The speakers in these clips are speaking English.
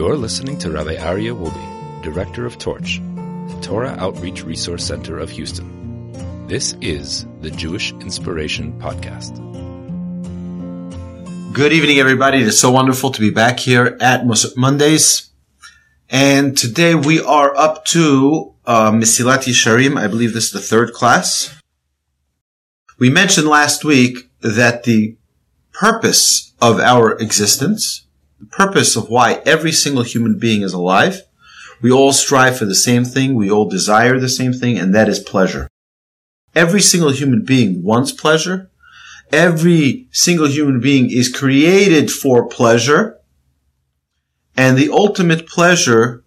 You're listening to Rabbi Aryeh Wolbe, Director of Torch, the Torah Outreach Resource Center of Houston. This is the Jewish Inspiration Podcast. Good evening, everybody. It is so wonderful to be back here at Mondays. And today we are up to uh, Mesilat Yesharim. I believe this is the third class. We mentioned last week that the purpose of our existence the purpose of why every single human being is alive. We all strive for the same thing. We all desire the same thing, and that is pleasure. Every single human being wants pleasure. Every single human being is created for pleasure. And the ultimate pleasure,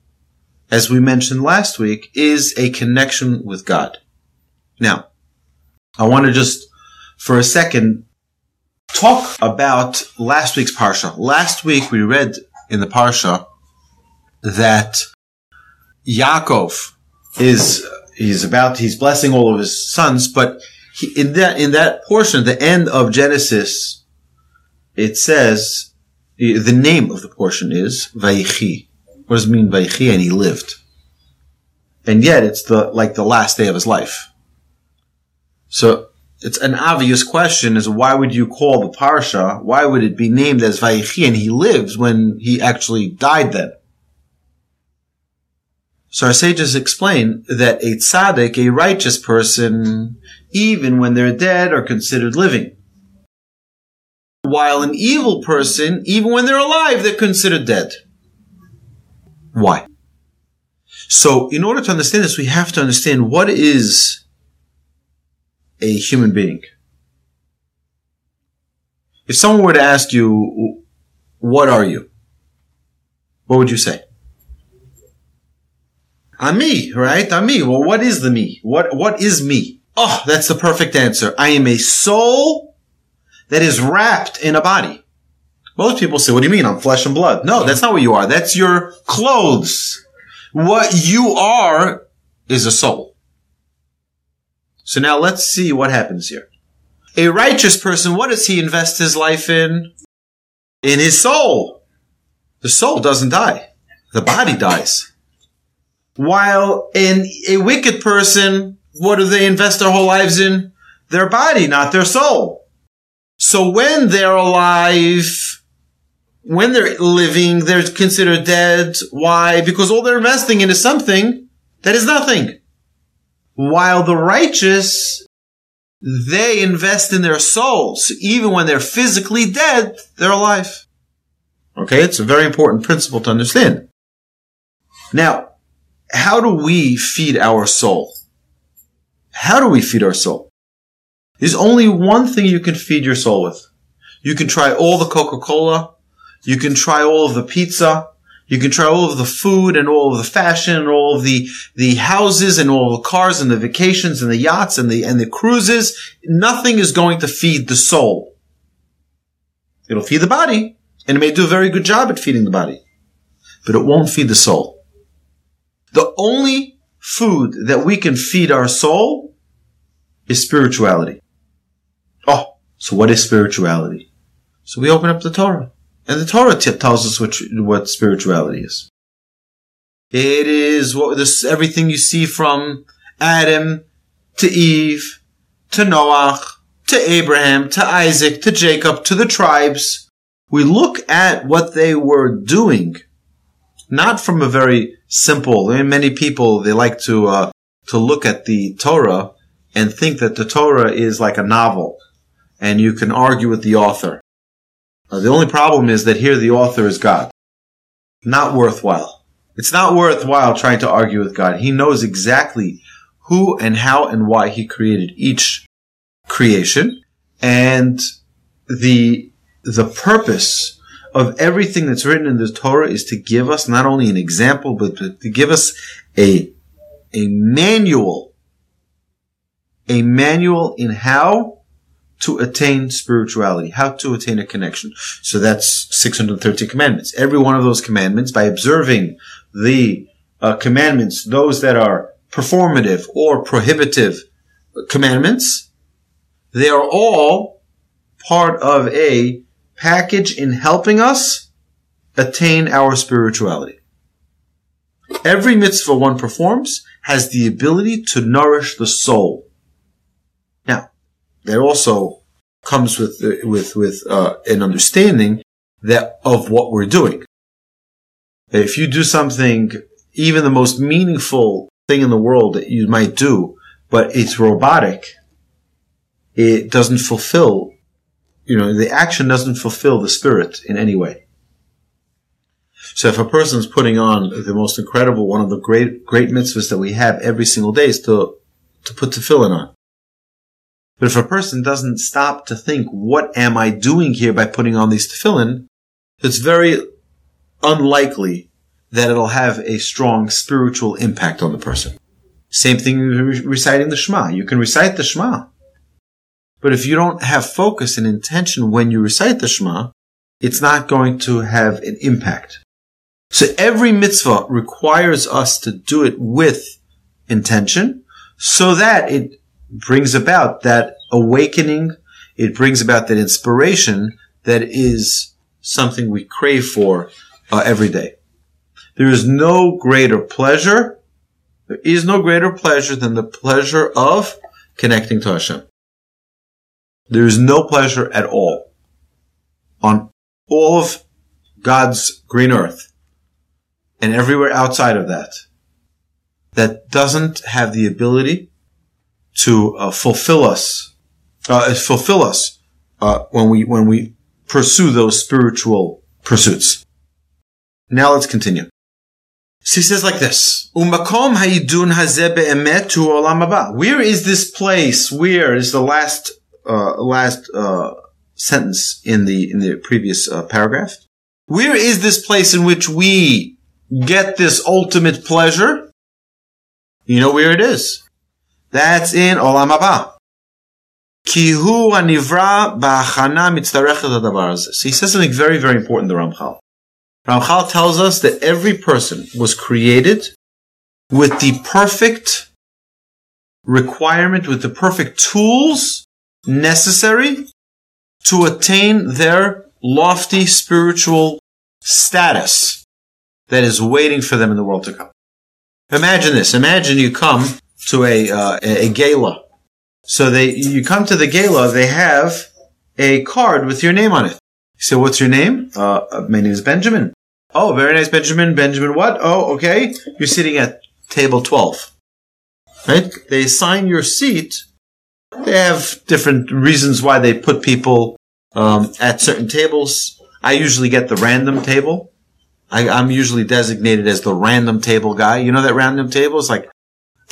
as we mentioned last week, is a connection with God. Now, I want to just, for a second, talk about last week's parsha. Last week we read in the parsha that Yaakov is he's about he's blessing all of his sons, but he, in that in that portion, the end of Genesis, it says the name of the portion is Vayechi. What does it mean Vayechi? And he lived, and yet it's the like the last day of his life. So it's an obvious question is why would you call the parsha? Why would it be named as Vayechi and he lives when he actually died then? So our sages explain that a tzaddik, a righteous person, even when they're dead, are considered living. While an evil person, even when they're alive, they're considered dead. Why? So in order to understand this, we have to understand what is a human being. If someone were to ask you, what are you? What would you say? I'm me, right? I'm me. Well, what is the me? What, what is me? Oh, that's the perfect answer. I am a soul that is wrapped in a body. Most people say, what do you mean? I'm flesh and blood. No, that's not what you are. That's your clothes. What you are is a soul. So now let's see what happens here. A righteous person, what does he invest his life in? In his soul. The soul doesn't die. The body dies. While in a wicked person, what do they invest their whole lives in? Their body, not their soul. So when they're alive, when they're living, they're considered dead. Why? Because all they're investing in is something that is nothing. While the righteous, they invest in their souls. Even when they're physically dead, they're alive. Okay, it's a very important principle to understand. Now, how do we feed our soul? How do we feed our soul? There's only one thing you can feed your soul with. You can try all the Coca-Cola. You can try all of the pizza. You can try all of the food and all of the fashion and all of the, the houses and all the cars and the vacations and the yachts and the, and the cruises. Nothing is going to feed the soul. It'll feed the body and it may do a very good job at feeding the body, but it won't feed the soul. The only food that we can feed our soul is spirituality. Oh, so what is spirituality? So we open up the Torah. And the Torah t- tells us what, what spirituality is. It is what this, everything you see from Adam to Eve to Noah to Abraham to Isaac to Jacob to the tribes. We look at what they were doing, not from a very simple. I mean, many people they like to uh, to look at the Torah and think that the Torah is like a novel, and you can argue with the author. Uh, the only problem is that here the author is God. Not worthwhile. It's not worthwhile trying to argue with God. He knows exactly who and how and why he created each creation. And the, the purpose of everything that's written in the Torah is to give us not only an example, but to give us a, a manual, a manual in how to attain spirituality, how to attain a connection. So that's 613 commandments. Every one of those commandments, by observing the uh, commandments, those that are performative or prohibitive commandments, they are all part of a package in helping us attain our spirituality. Every mitzvah one performs has the ability to nourish the soul. That also comes with with with uh, an understanding that of what we're doing. If you do something, even the most meaningful thing in the world that you might do, but it's robotic, it doesn't fulfill. You know, the action doesn't fulfill the spirit in any way. So if a person's putting on the most incredible, one of the great, great mitzvahs that we have every single day is to, to put tefillin on. But if a person doesn't stop to think, what am I doing here by putting on these tefillin? It's very unlikely that it'll have a strong spiritual impact on the person. Same thing with reciting the Shema. You can recite the Shema. But if you don't have focus and intention when you recite the Shema, it's not going to have an impact. So every mitzvah requires us to do it with intention so that it brings about that awakening. It brings about that inspiration that is something we crave for uh, every day. There is no greater pleasure. There is no greater pleasure than the pleasure of connecting to Hashem. There is no pleasure at all on all of God's green earth and everywhere outside of that that doesn't have the ability to uh, fulfill us, uh, fulfill us uh, when we when we pursue those spiritual pursuits. Now let's continue. So he says like this: Umakom Where is this place? Where is the last uh, last uh, sentence in the in the previous uh, paragraph? Where is this place in which we get this ultimate pleasure, you know where it is. That's in Olam Haba. Kihu anivra ba'achana mitztarechet So he says something very, very important, the Ramchal. Ramchal tells us that every person was created with the perfect requirement, with the perfect tools necessary to attain their lofty spiritual status that is waiting for them in the world to come. Imagine this. Imagine you come to a, uh, a gala. So they, you come to the gala, they have a card with your name on it. So what's your name? Uh, uh, my name is Benjamin. Oh, very nice, Benjamin. Benjamin what? Oh, okay. You're sitting at table 12. Right? They assign your seat. They have different reasons why they put people um, at certain tables. I usually get the random table. I, am usually designated as the random table guy. You know that random table is like,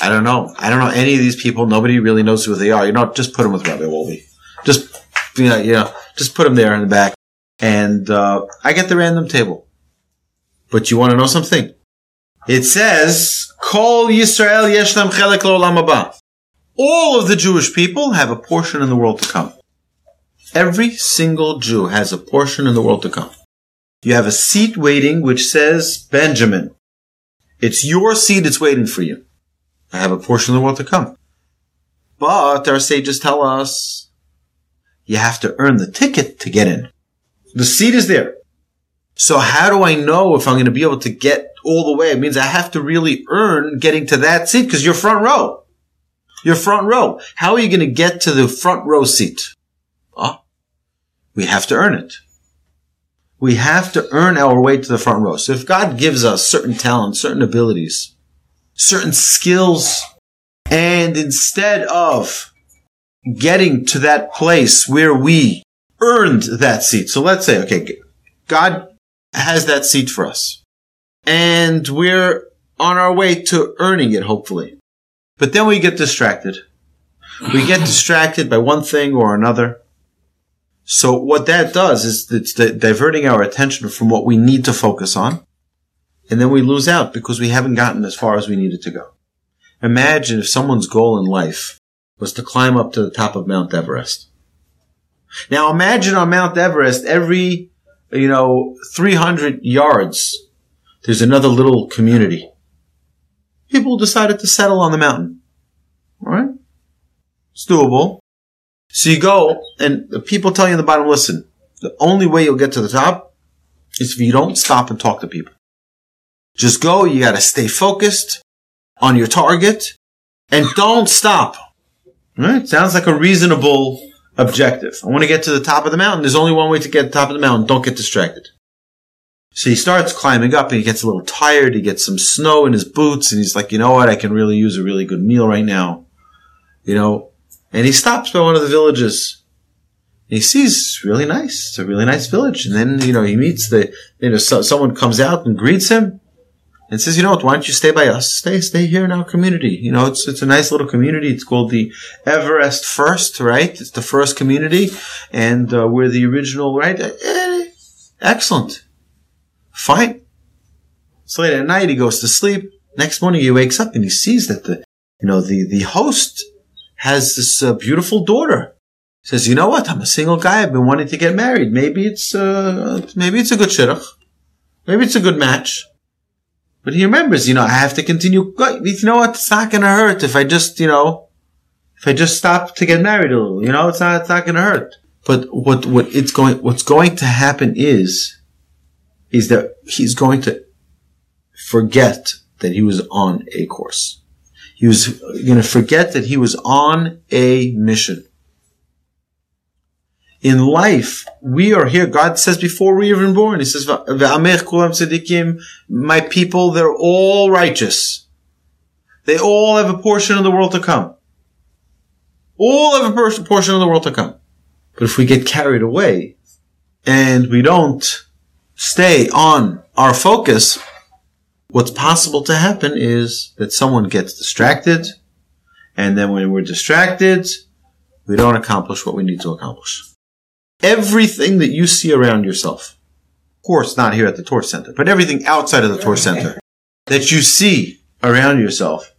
I don't know. I don't know any of these people. Nobody really knows who they are. You know, just put them with Rabbi Wolbe. Just, you know, you know, just put them there in the back. And, uh, I get the random table. But you want to know something? It says, Kol Yisrael Yeshlam Chelek Lo'olam. All of the Jewish people have a portion in the world to come. Every single Jew has a portion in the world to come. You have a seat waiting which says Benjamin. It's your seat, it's waiting for you. I have a portion of the world to come. But our sages tell us you have to earn the ticket to get in. The seat is there. So how do I know if I'm going to be able to get all the way? It means I have to really earn getting to that seat because you're front row. You're front row. How are you going to get to the front row seat? Oh, we have to earn it we have to earn our way to the front row. So if God gives us certain talents, certain abilities, certain skills, and instead of getting to that place where we earned that seat, so let's say, okay, God has that seat for us and we're on our way to earning it, hopefully. But then we get distracted. We get distracted by one thing or another. So what that does is it's diverting our attention from what we need to focus on. And then we lose out because we haven't gotten as far as we needed to go. Imagine if someone's goal in life was to climb up to the top of Mount Everest. Now imagine on Mount Everest, every, you know, 300 yards, there's another little community. People decided to settle on the mountain. All right? It's doable. So you go and the people tell you in the bottom, listen, the only way you'll get to the top is if you don't stop and talk to people. Just go. You got to stay focused on your target and don't stop. All right. Sounds like a reasonable objective. I want to get to the top of the mountain. There's only one way to get to the top of the mountain. Don't get distracted. So he starts climbing up and he gets a little tired. He gets some snow in his boots and he's like, you know what? I can really use a really good meal right now. You know, and he stops by one of the villages. he sees really nice. It's a really nice village. And then, you know, he meets the, you know, so, someone comes out and greets him and says, you know what? Why don't you stay by us? Stay, stay here in our community. You know, it's, it's a nice little community. It's called the Everest First, right? It's the first community and uh, we're the original, right? Eh, excellent. Fine. So late at night, he goes to sleep. Next morning, he wakes up and he sees that the, you know, the, the host has this uh, beautiful daughter. He says, you know what? I'm a single guy. I've been wanting to get married. Maybe it's, uh, maybe it's a good shidduch. Maybe it's a good match. But he remembers, you know, I have to continue. You know what? It's not going to hurt if I just, you know, if I just stop to get married a little. You know, it's not, it's not going to hurt. But what, what it's going, what's going to happen is is that he's going to forget that he was on a course. He was going to forget that he was on a mission. In life, we are here. God says before we even born, He says, My people, they're all righteous. They all have a portion of the world to come. All have a portion of the world to come. But if we get carried away and we don't stay on our focus, what's possible to happen is that someone gets distracted, and then when we're distracted, we don't accomplish what we need to accomplish. Everything that you see around yourself, of course, not here at the Torch Center, but everything outside of the Torch Center that you see around yourself,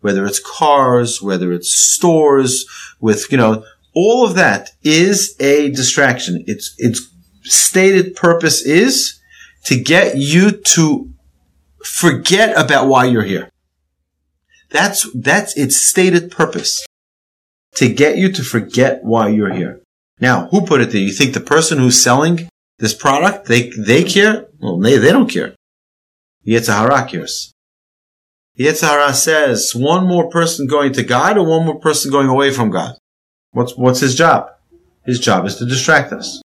whether it's cars, whether it's stores, with, you know, all of that is a distraction. It's, it's stated purpose is to get you to forget about why you're here. That's, that's its stated purpose. To get you to forget why you're here. Now, who put it there? You think the person who's selling this product, they, they care? Well, they, they don't care. Yetzer Hara cares. Yetzer Hara says, one more person going to God or one more person going away from God? What's, what's his job? His job is to distract us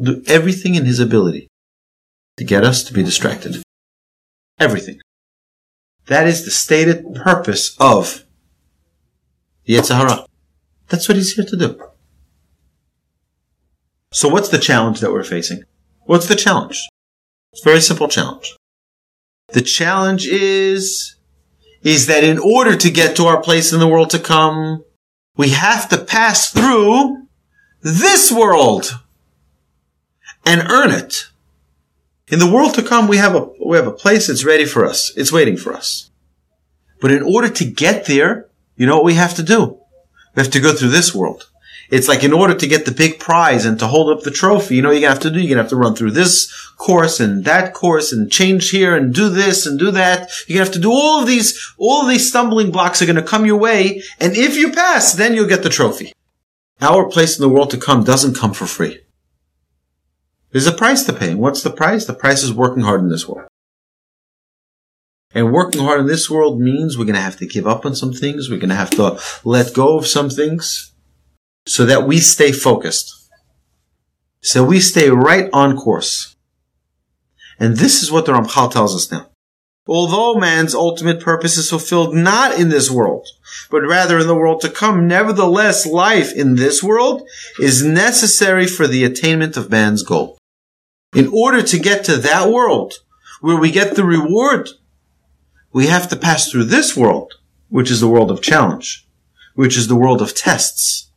do everything in his ability to get us to be distracted. Everything. That is the stated purpose of Yetzer Hara. That's what he's here to do. So what's the challenge that we're facing? What's the challenge? It's a very simple challenge. The challenge is, is that in order to get to our place in the world to come, we have to pass through this world and earn it. In the world to come, we have a, we have a place that's ready for us. It's waiting for us. But in order to get there, you know what we have to do? We have to go through this world. It's like in order to get the big prize and to hold up the trophy, you know, you're gonna have to do, you're gonna have to run through this course and that course and change here and do this and do that. You're gonna have to do all of these, all of these stumbling blocks are gonna come your way. And if you pass, then you'll get the trophy. Our place in the world to come doesn't come for free. There's a price to pay. And what's the price? The price is working hard in this world. And working hard in this world means we're going to have to give up on some things. We're going to have to let go of some things so that we stay focused. So we stay right on course. And this is what the Ramchal tells us now. Although man's ultimate purpose is fulfilled not in this world, but rather in the world to come, nevertheless life in this world is necessary for the attainment of man's goal in order to get to that world where we get the reward, we have to pass through this world, which is the world of challenge, which is the world of tests.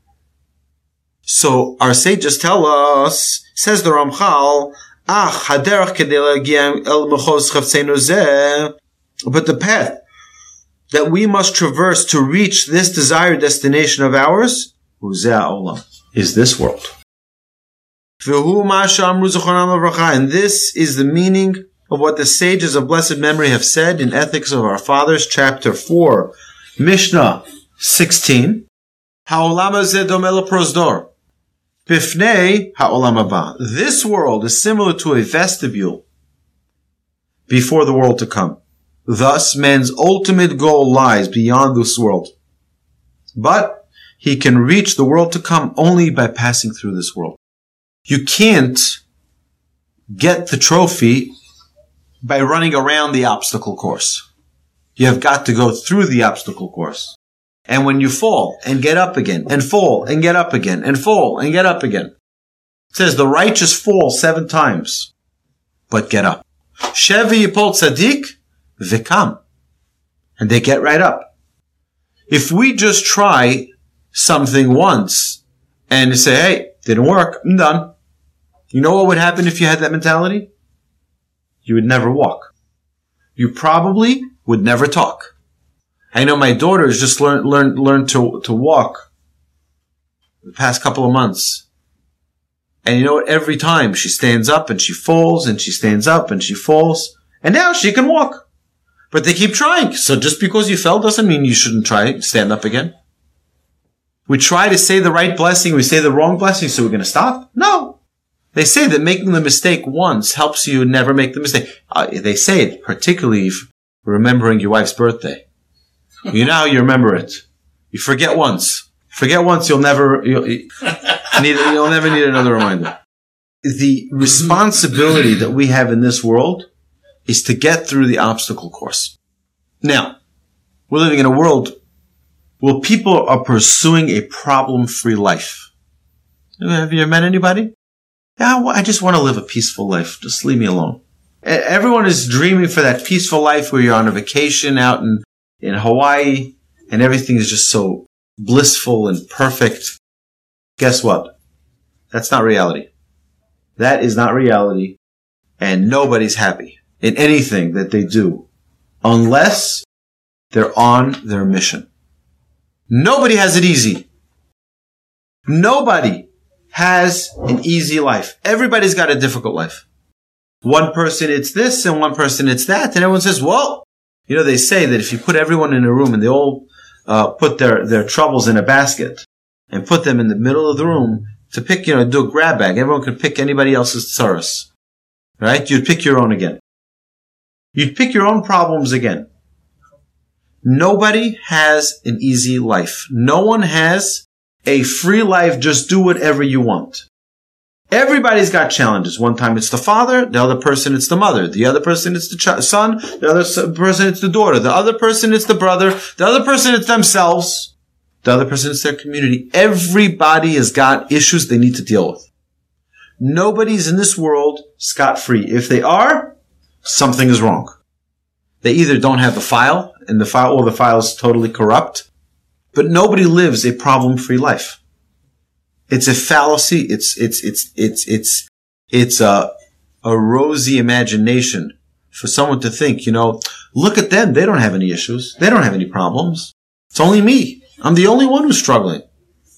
So our sages tell us, says the Ramchal, Ah, but the path that we must traverse to reach this desired destination of ours is this world. And this is the meaning of what the sages of blessed memory have said in Ethics of Our Fathers, chapter 4, Mishnah 16. The Bifnei ha'olam haba. This world is similar to a vestibule before the world to come. Thus, man's ultimate goal lies beyond this world. But he can reach the world to come only by passing through this world. You can't get the trophy by running around the obstacle course. You have got to go through the obstacle course. And when you fall and get up again and fall and get up again and fall and get up again, it says the righteous fall seven times, but get up. Shevi yipol tzaddik v'kam. And they get right up. If we just try something once and say, hey, didn't work, I'm done. You know what would happen if you had that mentality? You would never walk. You probably would never talk. I know my daughter has just learned, learned, learned to, to walk the past couple of months. And you know what? Every time she stands up and she falls and she stands up and she falls. And now she can walk. But they keep trying. So just because you fell doesn't mean you shouldn't try stand up again. We try to say the right blessing, we say the wrong blessing, so we're going to stop? No. They say that making the mistake once helps you never make the mistake. Uh, they say it, particularly if remembering your wife's birthday. You know you remember it. You forget once. Forget once, you'll never, you'll, need, you'll never need another reminder. The responsibility that we have in this world is to get through the obstacle course. Now, we're living in a world where people are pursuing a problem-free life. Have you ever met anybody? Yeah, I just want to live a peaceful life. Just leave me alone. Everyone is dreaming for that peaceful life where you're on a vacation out in, in Hawaii and everything is just so blissful and perfect. Guess what? That's not reality. That is not reality. And nobody's happy in anything that they do unless they're on their mission. Nobody has it easy. Nobody has an easy life. Everybody's got a difficult life. One person it's this and one person it's that. And everyone says, well, you know, they say that if you put everyone in a room and they all uh, put their, their troubles in a basket and put them in the middle of the room to pick, you know, do a grab bag, everyone could pick anybody else's tsaras. Right? You'd pick your own again. You'd pick your own problems again. Nobody has an easy life. No one has a free life. Just do whatever you want. Everybody's got challenges. One time it's the father, the other person it's the mother, the other person it's the ch- son, the other person it's the daughter, the other person it's the brother, the other person it's themselves, the other person it's their community. Everybody has got issues they need to deal with. Nobody's in this world scot free. If they are, something is wrong. They either don't have the file and the file or the file is totally corrupt, but nobody lives a problem free life. It's a fallacy. It's, it's, it's, it's, it's, it's a, a rosy imagination for someone to think, you know, look at them. They don't have any issues. They don't have any problems. It's only me. I'm the only one who's struggling.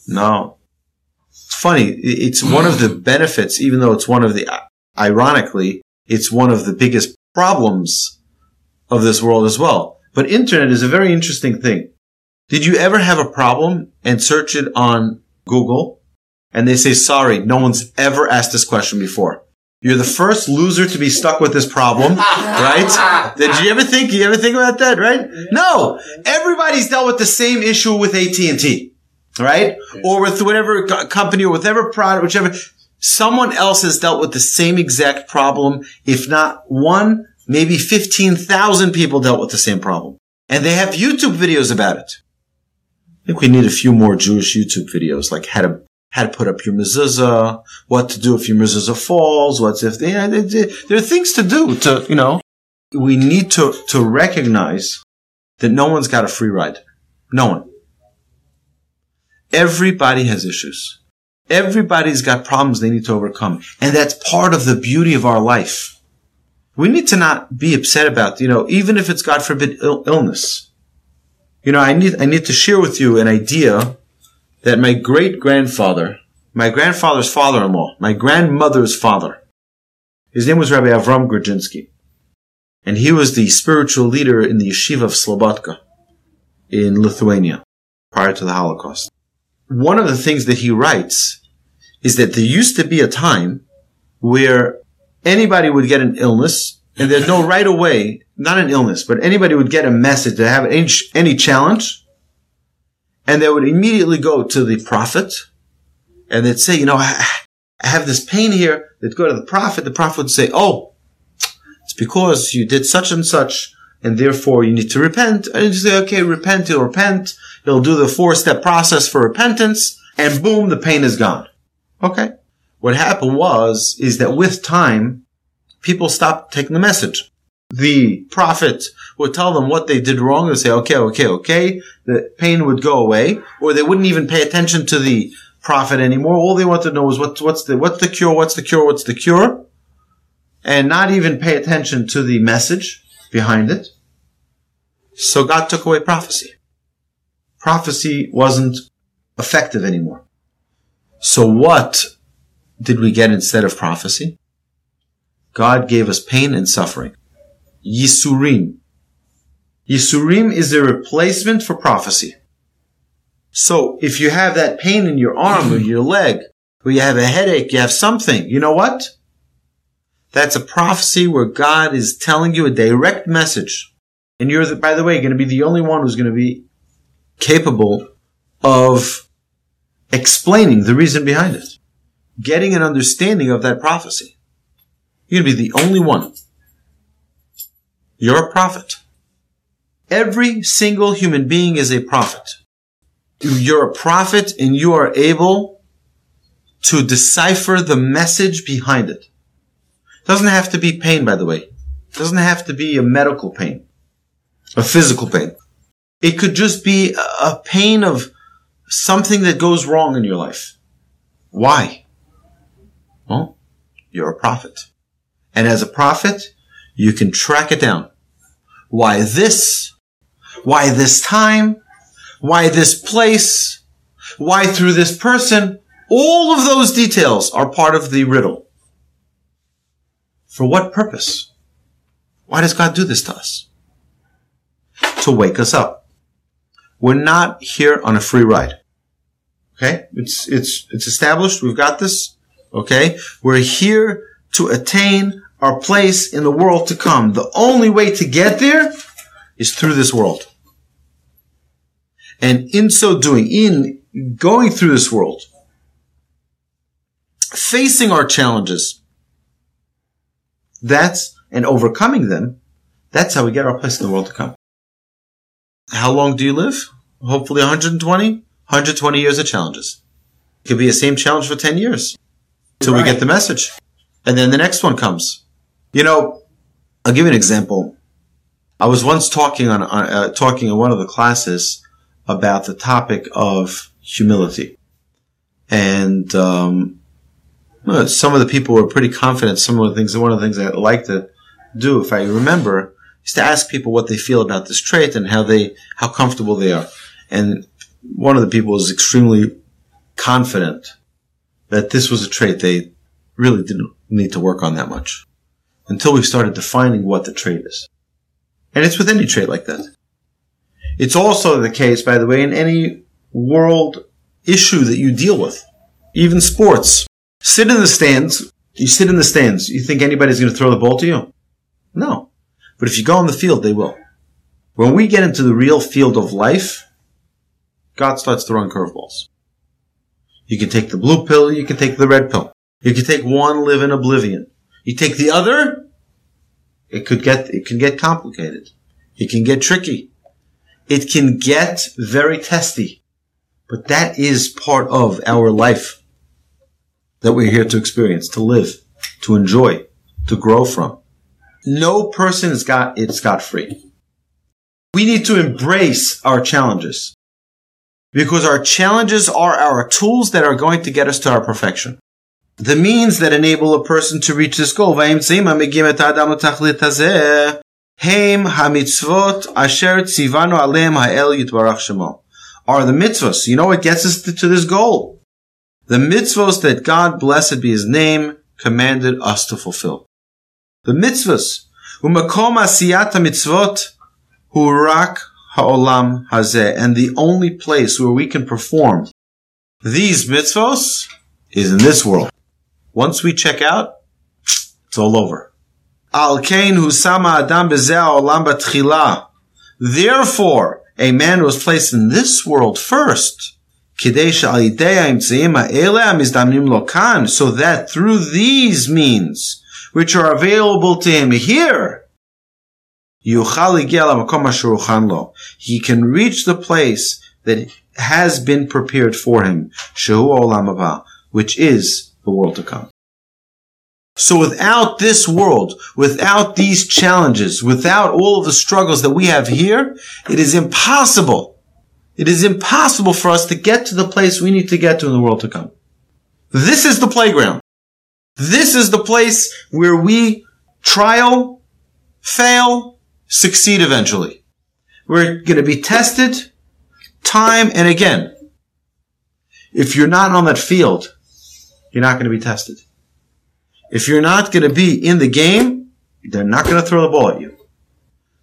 No. It's funny. It's one of the benefits, even though it's one of the, ironically, it's one of the biggest problems of this world as well. But internet is a very interesting thing. Did you ever have a problem and search it on Google and they say, sorry, no one's ever asked this question before. You're the first loser to be stuck with this problem, right? Did you ever think, you ever think about that, right? No. Everybody's dealt with the same issue with AT&T, right? Or with whatever company or whatever product, whichever. Someone else has dealt with the same exact problem. If not one, maybe 15,000 people dealt with the same problem. And they have YouTube videos about it. I think we need a few more Jewish YouTube videos, like how to how to put up your mezuzah, what to do if your mezuzah falls, what's if they, there are things to do to, you know, we need to, to recognize that no one's got a free ride. No one. Everybody has issues. Everybody's got problems they need to overcome. And that's part of the beauty of our life. We need to not be upset about, you know, even if it's God forbid Ill- illness. You know, I need, I need to share with you an idea that my great grandfather, my grandfather's father-in-law, my grandmother's father, his name was Rabbi Avram Grodzinski. And he was the spiritual leader in the yeshiva of Slobodka in Lithuania prior to the Holocaust. One of the things that he writes is that there used to be a time where anybody would get an illness and there's no right away, not an illness, but anybody would get a message to have any, any challenge and they would immediately go to the prophet and they'd say, you know, I, I have this pain here. They'd go to the prophet. The prophet would say, oh, it's because you did such and such and therefore you need to repent. And you say, okay, repent, he'll repent. He'll do the four step process for repentance and boom, the pain is gone. Okay. What happened was, is that with time, people stopped taking the message. The prophet would tell them what they did wrong and say, okay, okay, okay. The pain would go away, or they wouldn't even pay attention to the prophet anymore. All they wanted to know was what, what's the, what's the cure? What's the cure? What's the cure? And not even pay attention to the message behind it. So God took away prophecy. Prophecy wasn't effective anymore. So what did we get instead of prophecy? God gave us pain and suffering. Yisurim. Yisurim is a replacement for prophecy. So if you have that pain in your arm or your leg, or you have a headache, you have something, you know what? That's a prophecy where God is telling you a direct message. And you're, by the way, going to be the only one who's going to be capable of explaining the reason behind it. Getting an understanding of that prophecy. You're be the only one. You're a prophet. Every single human being is a prophet. You're a prophet and you are able to decipher the message behind it. Doesn't have to be pain, by the way. Doesn't have to be a medical pain, a physical pain. It could just be a pain of something that goes wrong in your life. Why? Well, you're a prophet. And as a prophet, you can track it down. Why this? Why this time? Why this place? Why through this person? All of those details are part of the riddle. For what purpose? Why does God do this to us? To wake us up. We're not here on a free ride. Okay? It's, it's, it's established. We've got this. Okay? We're here to attain our place in the world to come. The only way to get there is through this world. And in so doing, in going through this world, facing our challenges, that's, and overcoming them, that's how we get our place in the world to come. How long do you live? Hopefully 120? 120 years of challenges. It could be the same challenge for 10 years until right. we get the message. And then the next one comes. You know, I'll give you an example. I was once talking on, uh, talking in one of the classes about the topic of humility. And, um, some of the people were pretty confident. Some of the things, one of the things I like to do, if I remember, is to ask people what they feel about this trait and how they, how comfortable they are. And one of the people was extremely confident that this was a trait they really didn't need to work on that much until we started defining what the trait is. And it's with any trait like that. It's also the case, by the way, in any world issue that you deal with, even sports. Sit in the stands. You sit in the stands. You think anybody's going to throw the ball to you? No. But if you go on the field, they will. When we get into the real field of life, God starts throwing curveballs. You can take the blue pill, you can take the red pill. You can take one, live in oblivion. You take the other, it could get, it can get complicated. It can get tricky. It can get very testy. But that is part of our life that we're here to experience, to live, to enjoy, to grow from. No person is got it scot free. We need to embrace our challenges because our challenges are our tools that are going to get us to our perfection the means that enable a person to reach this goal. Hamitzvot asher ha'el yitbarach shemo. Are the mitzvahs. You know what gets us to, this goal? The mitzvahs that God, blessed be his name, commanded us to fulfill. The mitzvahs. Umakom asiyat mitzvot hurak ha'olam hazeh. And the only place where we can perform these mitzvahs is in this world. Once we check out, it's all over. Al kain husama adam olam. Therefore, a man was placed in this world first. So that through these means, which are available to him here, he can reach the place that has been prepared for him, which is the world to come. So without this world, without these challenges, without all of the struggles that we have here, it is impossible. It is impossible for us to get to the place we need to get to in the world to come. This is the playground. This is the place where we trial, fail, succeed eventually. We're going to be tested time and again. If you're not on that field, you're not going to be tested. If you're not going to be in the game, they're not going to throw the ball at you.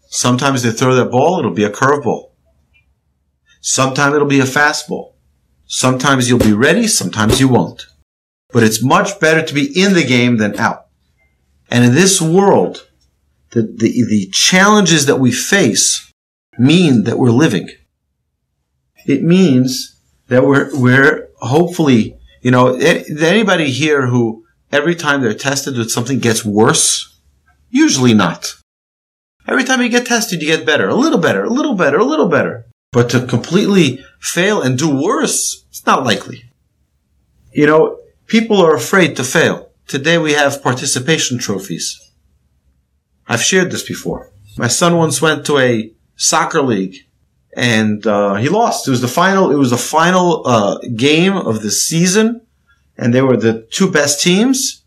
Sometimes they throw that ball, it'll be a curveball. Sometimes it'll be a fastball. Sometimes you'll be ready, sometimes you won't. But it's much better to be in the game than out. And in this world, the, the, the challenges that we face mean that we're living. It means that we're, we're hopefully, you know, anybody here who every time they're tested with something gets worse? Usually not. Every time you get tested, you get better, a little better, a little better, a little better. But to completely fail and do worse, it's not likely. You know, people are afraid to fail. Today we have participation trophies. I've shared this before. My son once went to a soccer league and uh, he lost. It was the final. It was the final uh, game of the season, and they were the two best teams,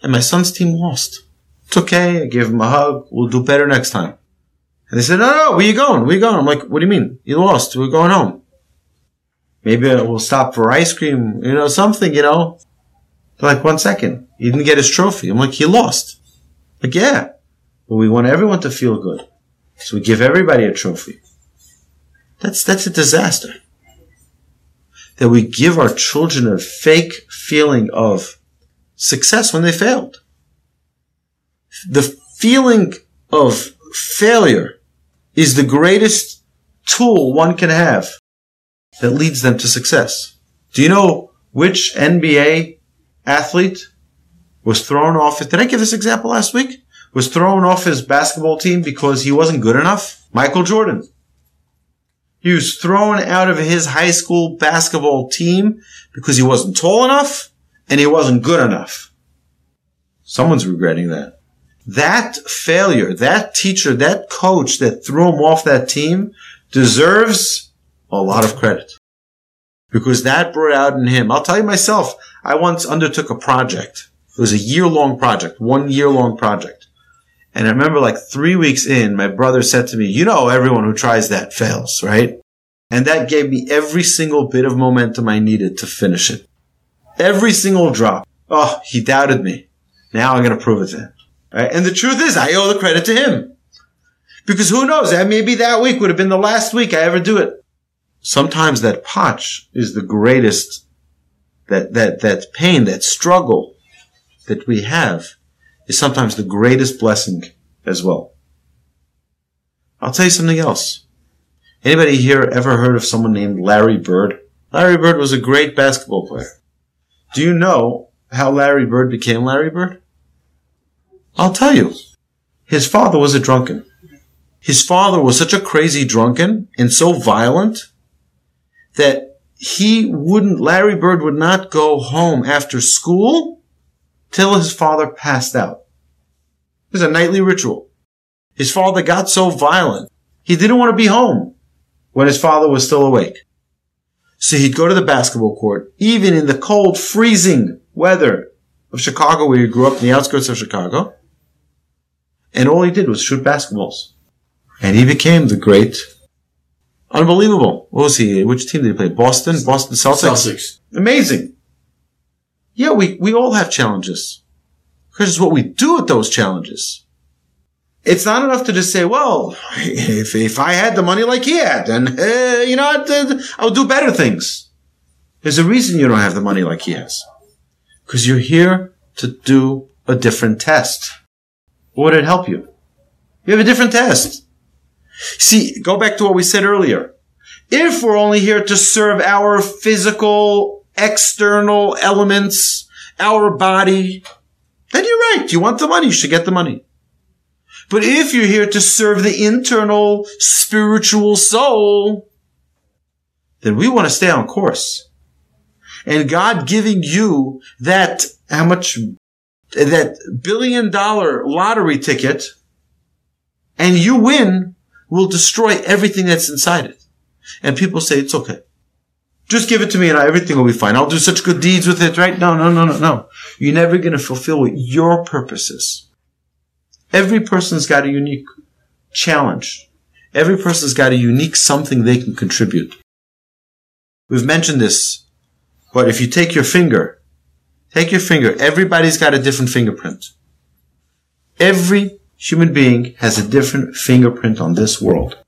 and my son's team lost. It's okay. I gave him a hug. We'll do better next time. And they said, no, no, where you going? Where you going? I'm like, what do you mean? You lost. We're going home. Maybe we'll stop for ice cream, you know, something, you know. They're like, one second. He didn't get his trophy. I'm like, he lost. Like, yeah. But we want everyone to feel good. So we give everybody a trophy. That's, that's a disaster that we give our children a fake feeling of success when they failed. The feeling of failure is the greatest tool one can have that leads them to success. Do you know which NBA athlete was thrown off? Did I give this example last week? Was thrown off his basketball team because he wasn't good enough? Michael Jordan. He was thrown out of his high school basketball team because he wasn't tall enough and he wasn't good enough. Someone's regretting that. That failure, that teacher, that coach that threw him off that team deserves a lot of credit because that brought out in him. I'll tell you myself, I once undertook a project. It was a year long project, one year long project. And I remember like three weeks in, my brother said to me, you know, everyone who tries that fails, right? And that gave me every single bit of momentum I needed to finish it. Every single drop. Oh, he doubted me. Now I'm going to prove it to him. Right? And the truth is, I owe the credit to him. Because who knows? That maybe that week would have been the last week I ever do it. Sometimes that potch is the greatest, that, that, that pain, that struggle that we have is sometimes the greatest blessing as well. I'll tell you something else. Anybody here ever heard of someone named Larry Bird? Larry Bird was a great basketball player. Do you know how Larry Bird became Larry Bird? I'll tell you. His father was a drunken. His father was such a crazy drunken and so violent that he wouldn't, Larry Bird would not go home after school till his father passed out. It was a nightly ritual. His father got so violent, he didn't want to be home when his father was still awake. So he'd go to the basketball court, even in the cold, freezing weather of Chicago, where he grew up in the outskirts of Chicago. And all he did was shoot basketballs. And he became the great, unbelievable. What was he? Which team did he play? Boston? Boston Celtics? Celtics. Amazing. Yeah, we, we all have challenges. Because it's what we do with those challenges. It's not enough to just say, well, if, if I had the money like he had, then, uh, you know, I'd, uh, I would do better things. There's a reason you don't have the money like he has. Because you're here to do a different test. Would it help you? You have a different test. See, go back to what we said earlier. If we're only here to serve our physical, external elements, our body, then you're right. You want the money, you should get the money. But if you're here to serve the internal spiritual soul, then we want to stay on course. And God giving you that, how much, that billion dollar lottery ticket, and you win, will destroy everything that's inside it. And people say, it's okay. Just give it to me and everything will be fine. I'll do such good deeds with it, right? No, no, no, no, no. You're never going to fulfill what your purpose is. Every person's got a unique challenge. Every person's got a unique something they can contribute. We've mentioned this, but if you take your finger, take your finger, everybody's got a different fingerprint. Every human being has a different fingerprint on this world.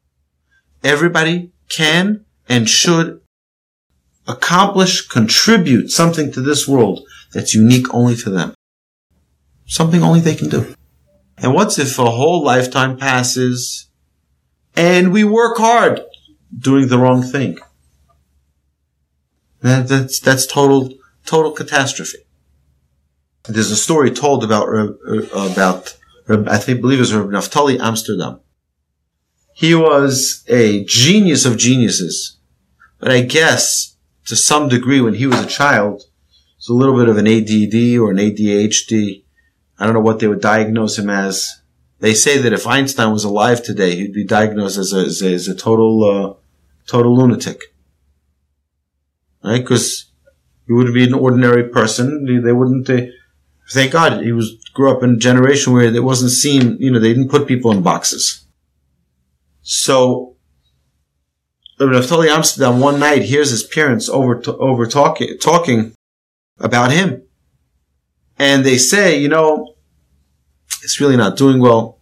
Everybody can and should accomplish, contribute something to this world that's unique only to them. Something only they can do. And what's if a whole lifetime passes and we work hard doing the wrong thing? That, that's, that's total, total catastrophe. There's a story told about, uh, about, I think, believe it was Naftali Amsterdam. He was a genius of geniuses, but I guess to some degree when he was a child, it's a little bit of an ADD or an ADHD I don't know what they would diagnose him as. They say that if Einstein was alive today, he'd be diagnosed as a, as a, as a total, uh, total lunatic. Right? Because he wouldn't be an ordinary person. They wouldn't, uh, thank God he was, grew up in a generation where it wasn't seen, you know, they didn't put people in boxes. So, Naftali Amsterdam one night hears his parents over, over talking, talking about him. And they say, you know, it's really not doing well.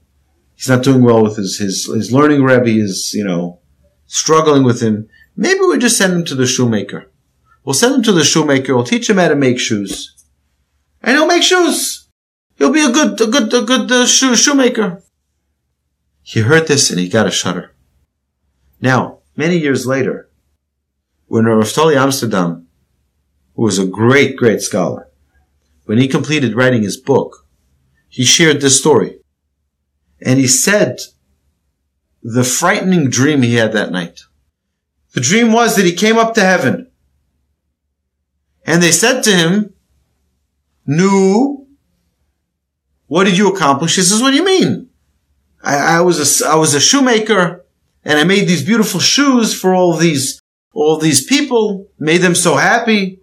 He's not doing well with his, his, his learning Rebbe is, you know, struggling with him. Maybe we just send him to the shoemaker. We'll send him to the shoemaker. We'll teach him how to make shoes. And he'll make shoes. He'll be a good, a good, a good uh, shoe, shoemaker. He heard this and he got a shudder. Now, many years later, when Naftali Amsterdam, who was a great, great scholar, when he completed writing his book, he shared this story. And he said the frightening dream he had that night. The dream was that he came up to heaven. And they said to him, Nu, what did you accomplish? He says, what do you mean? I, I was a, I was a shoemaker and I made these beautiful shoes for all these, all these people, made them so happy.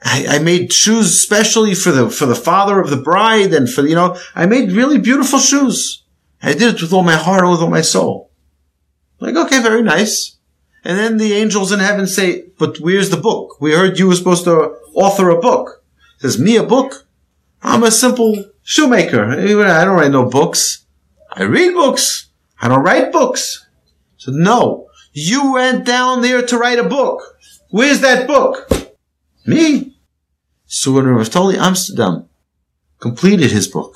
I, I, made shoes especially for the for the father of the bride and for you know I made really beautiful shoes. I did it with all my heart, with all my soul. Like okay, very nice. And then the angels in heaven say, "But where's the book? We heard you were supposed to author a book." Says me a book? I'm a simple shoemaker. I don't write no books. I read books. I don't write books. So no, you went down there to write a book. Where's that book? Me? So when Naftali Amsterdam completed his book,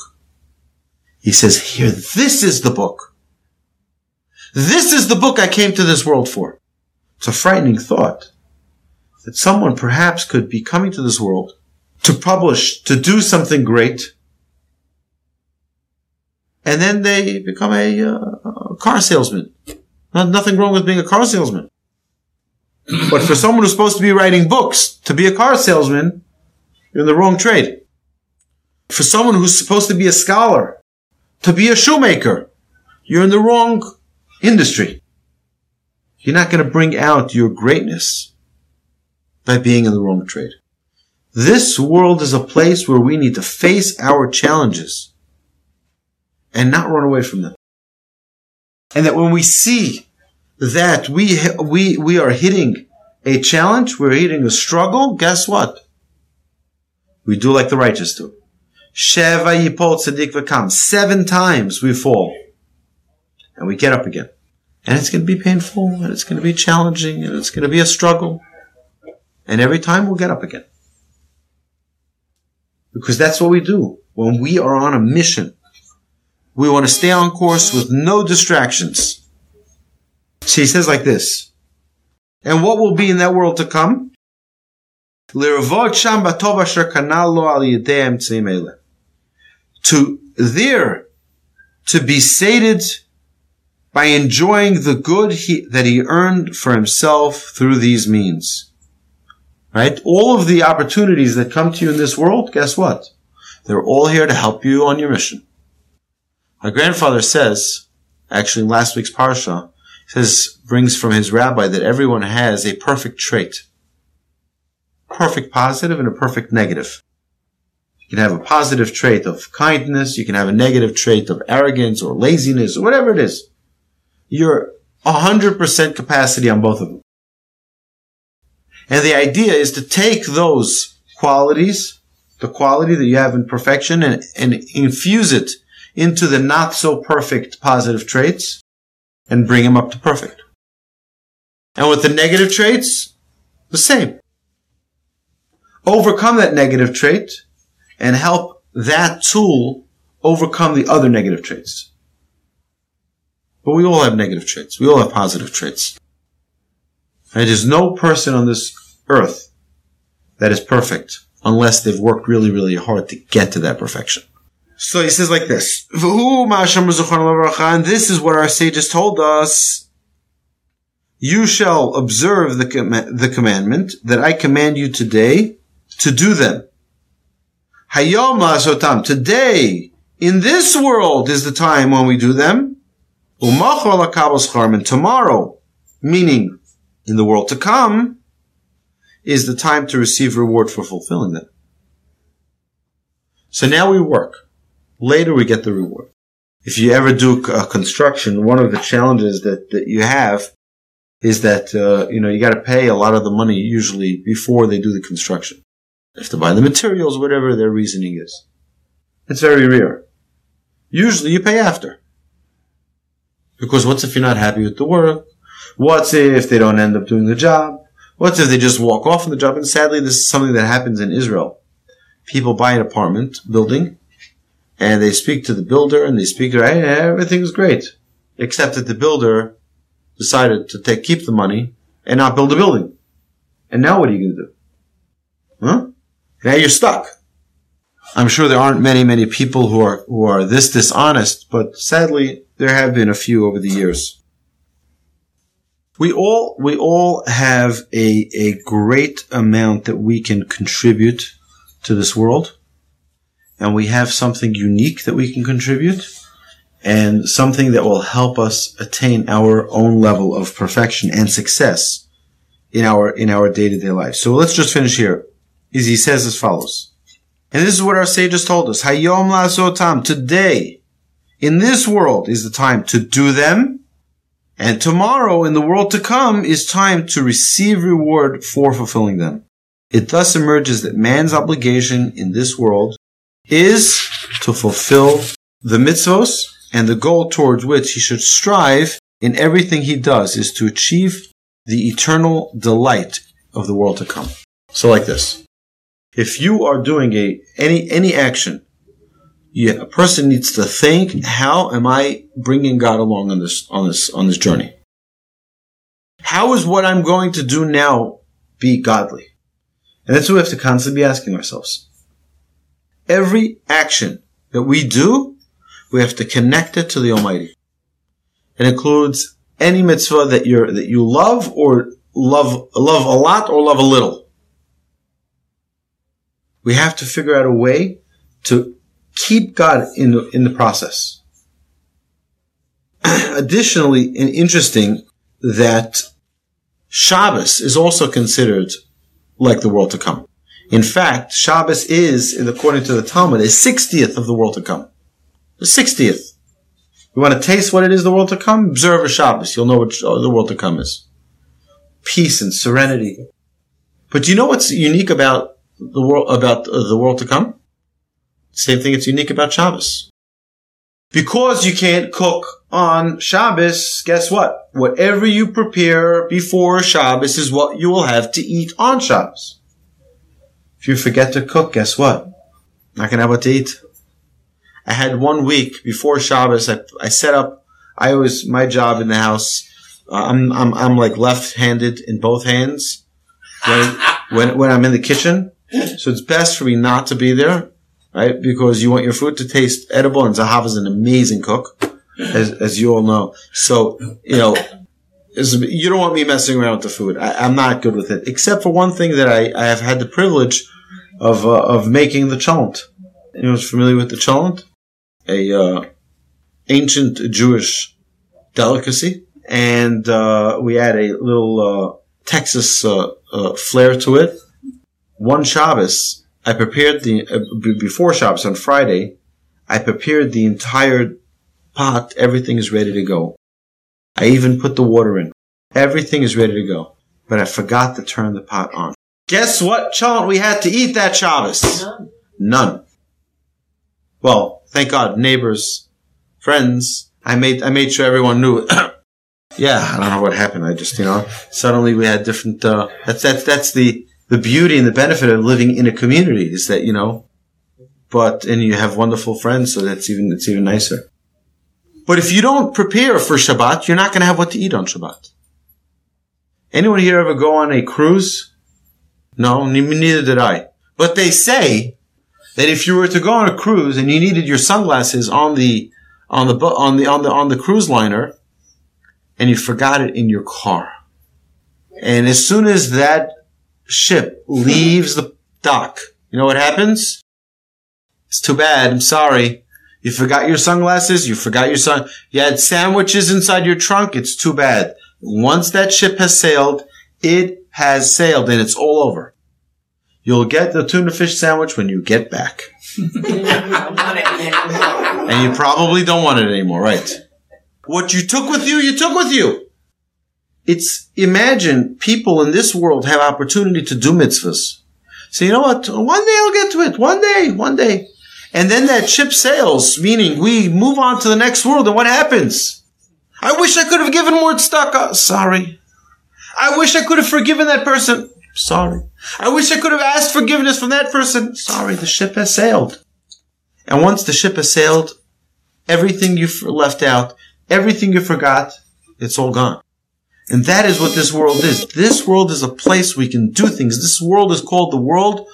he says, here, this is the book. This is the book I came to this world for. It's a frightening thought that someone perhaps could be coming to this world to publish, to do something great, and then they become a, uh, car salesman. Not, nothing wrong with being a car salesman. but for someone who's supposed to be writing books, to be a car salesman, you're in the wrong trade. For someone who's supposed to be a scholar, to be a shoemaker, you're in the wrong industry. You're not going to bring out your greatness by being in the wrong trade. This world is a place where we need to face our challenges and not run away from them. And that when we see that we, we, we are hitting a challenge, we're hitting a struggle, guess what? We do like the righteous do. Sheva yipol tzedek v'kam. Seven times we fall. And we get up again. And it's going to be painful, and it's going to be challenging, and it's going to be a struggle. And every time we'll get up again. Because that's what we do. When we are on a mission, we want to stay on course with no distractions. So he says like this. And what will be in that world to come? To there, to be sated by enjoying the good he, that he earned for himself through these means. Right? All of the opportunities that come to you in this world, guess what? They're all here to help you on your mission. My grandfather says, actually in last week's parsha, says, brings from his rabbi that everyone has a perfect trait. Perfect positive and a perfect negative. You can have a positive trait of kindness, you can have a negative trait of arrogance or laziness or whatever it is. You're 100% capacity on both of them. And the idea is to take those qualities, the quality that you have in perfection and, and infuse it into the not so perfect positive traits and bring them up to perfect. And with the negative traits, the same. Overcome that negative trait and help that tool overcome the other negative traits. But we all have negative traits. We all have positive traits. And there's no person on this earth that is perfect unless they've worked really, really hard to get to that perfection. So he says like this, and this is what our sages told us. You shall observe the, com- the commandment that I command you today to do them. Hayom la'asotam. Today, in this world is the time when we do them. And tomorrow, meaning in the world to come, is the time to receive reward for fulfilling them. So now we work. Later we get the reward. If you ever do a construction, one of the challenges that, that you have is that, uh, you know, you got to pay a lot of the money usually before they do the construction. They have to buy the materials, whatever their reasoning is. It's very rare. Usually you pay after. Because what's if you're not happy with the work? What's if they don't end up doing the job? What's if they just walk off from the job? And sadly, this is something that happens in Israel. People buy an apartment building and they speak to the builder and they speak to hey, everything's great, except that the builder decided to take keep the money and not build a building. And now what are you going to do? Huh? Now you're stuck. I'm sure there aren't many, many people who are who are this dishonest, but sadly there have been a few over the years. We all we all have a a great amount that we can contribute to this world and we have something unique that we can contribute and something that will help us attain our own level of perfection and success in our in our day-to-day life. So let's just finish here. Is he says as follows. And this is what our sages told us. Hayom la'asotam. Today, in this world, is the time to do them. And tomorrow, in the world to come, is time to receive reward for fulfilling them. It thus emerges that man's obligation in this world is to fulfill the mitzvos and the goal towards which he should strive in everything he does is to achieve the eternal delight of the world to come. So like this. If you are doing a, any, any action, you, a person needs to think, how am I bringing God along on this, on this, on this journey? How is what I'm going to do now be godly? And that's what we have to constantly be asking ourselves every action that we do, we have to connect it to the Almighty. It includes any mitzvah that you that you love or love love a lot or love a little. We have to figure out a way to keep God in the, in the process. Additionally, and interesting that Shabbos is also considered like the world to come. In fact, Shabbos is, according to the Talmud, a 60th of the world to come. The 60th. You want to taste what it is the world to come? Observe a Shabbos. You'll know what uh, the world to come is. Peace and serenity. But do you know what's unique about the world, about uh, the world to come? Same thing it's unique about Shabbos. Because you can't cook on Shabbos, guess what? Whatever you prepare before Shabbos is what you will have to eat on Shabbos. If you forget to cook, guess what? Not gonna have what to eat. I had one week before Shabbos. I, I set up. I always my job in the house. Uh, I'm I'm I'm like left-handed in both hands when when when I'm in the kitchen. So it's best for me not to be there, right? Because you want your food to taste edible, and Zahav is an amazing cook, as as you all know. So you know. You don't want me messing around with the food. I, am not good with it, except for one thing that I, I have had the privilege of uh, of making the cholent. Anyone's familiar with the cholent? A uh, ancient Jewish delicacy, and uh, we add a little uh, Texas uh, uh, flair to it. One Shabbos, I prepared the before Shabbos on Friday. I prepared the entire pot. Everything is ready to go. I even put the water in. Everything is ready to go. But I forgot to turn the pot on. Guess what cholent we had to eat that Shabbos? None. None. Well, thank God, neighbors, friends. I made I made sure everyone knew. yeah, I don't know what happened. I just you know suddenly we had different. Uh, that's that's that's the the beauty and the benefit of living in a community is that you know, but and you have wonderful friends, so that's even it's even nicer. But if you don't prepare for Shabbat, you're not going to have what to eat on Shabbat. Anyone here ever go on a cruise? No, neither did I. But they say that if you were to go on a cruise and you needed your sunglasses on the on the on the on the on the cruise liner, and you forgot it in your car, and as soon as that ship leaves the dock, you know what happens? It's too bad. I'm sorry. You forgot your sunglasses. You forgot your sun. You had sandwiches inside your trunk. It's too bad. Once that ship has sailed, it has sailed and it's all over. You'll get the tuna fish sandwich when you get back. and you probably don't want it anymore, right? What you took with you, you took with you. It's, imagine people in this world have opportunity to do mitzvahs. So you know what? One day I'll get to it. One day, one day. And then that ship sails, meaning we move on to the next world. And what happens? I wish I could have given more tzedakah. Uh, sorry. I wish I could have forgiven that person. Sorry. I wish I could have asked forgiveness from that person. Sorry, the ship has sailed. And once the ship has sailed, everything you left out, everything you forgot, it's all gone. And that is what this world is. This world is a place we can do things. This world is called the world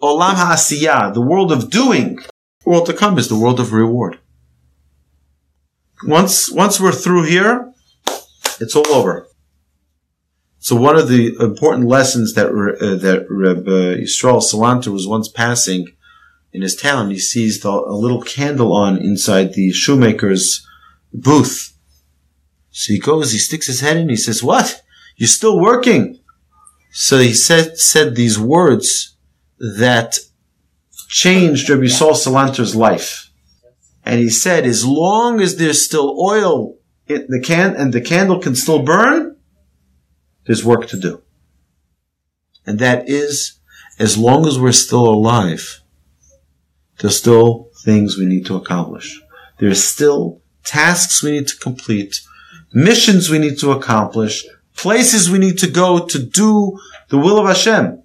Olam HaAsiyah, the world of doing. World to come is the world of reward. Once, once we're through here, it's all over. So one of the important lessons that uh, that Reb uh, Yisrael Salanter was once passing in his town, he sees the, a little candle on inside the shoemaker's booth. So he goes, he sticks his head in, he says, "What? You're still working?" So he said said these words that changed Rabbi Yisrael Salanter's life. And he said, as long as there's still oil in the can and the candle can still burn, there's work to do. And that is, as long as we're still alive, there's still things we need to accomplish. There's still tasks we need to complete, missions we need to accomplish, places we need to go to do the will of Hashem.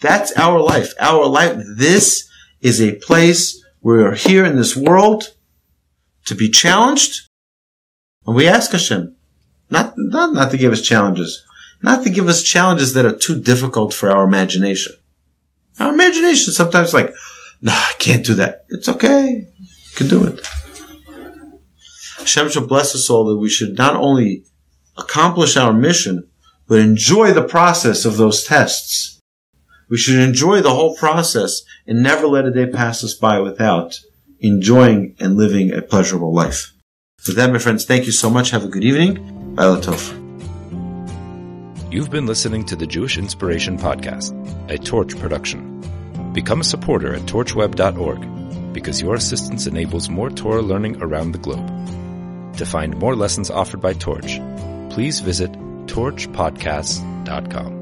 That's our life. Our life, this is a place where we're here in this world to be challenged. And we ask Hashem, not, not, not to give us challenges. Not to give us challenges that are too difficult for our imagination. Our imagination sometimes like, no, I can't do that. It's okay. You can do it. Hashem should bless us all that we should not only accomplish our mission, but enjoy the process of those tests. We should enjoy the whole process and never let a day pass us by without enjoying and living a pleasurable life. With that, my friends, thank you so much. Have a good evening. Tov. You've been listening to the Jewish Inspiration Podcast, a Torch production. Become a supporter at torchweb.org because your assistance enables more Torah learning around the globe. To find more lessons offered by Torch, please visit torchpodcasts.com.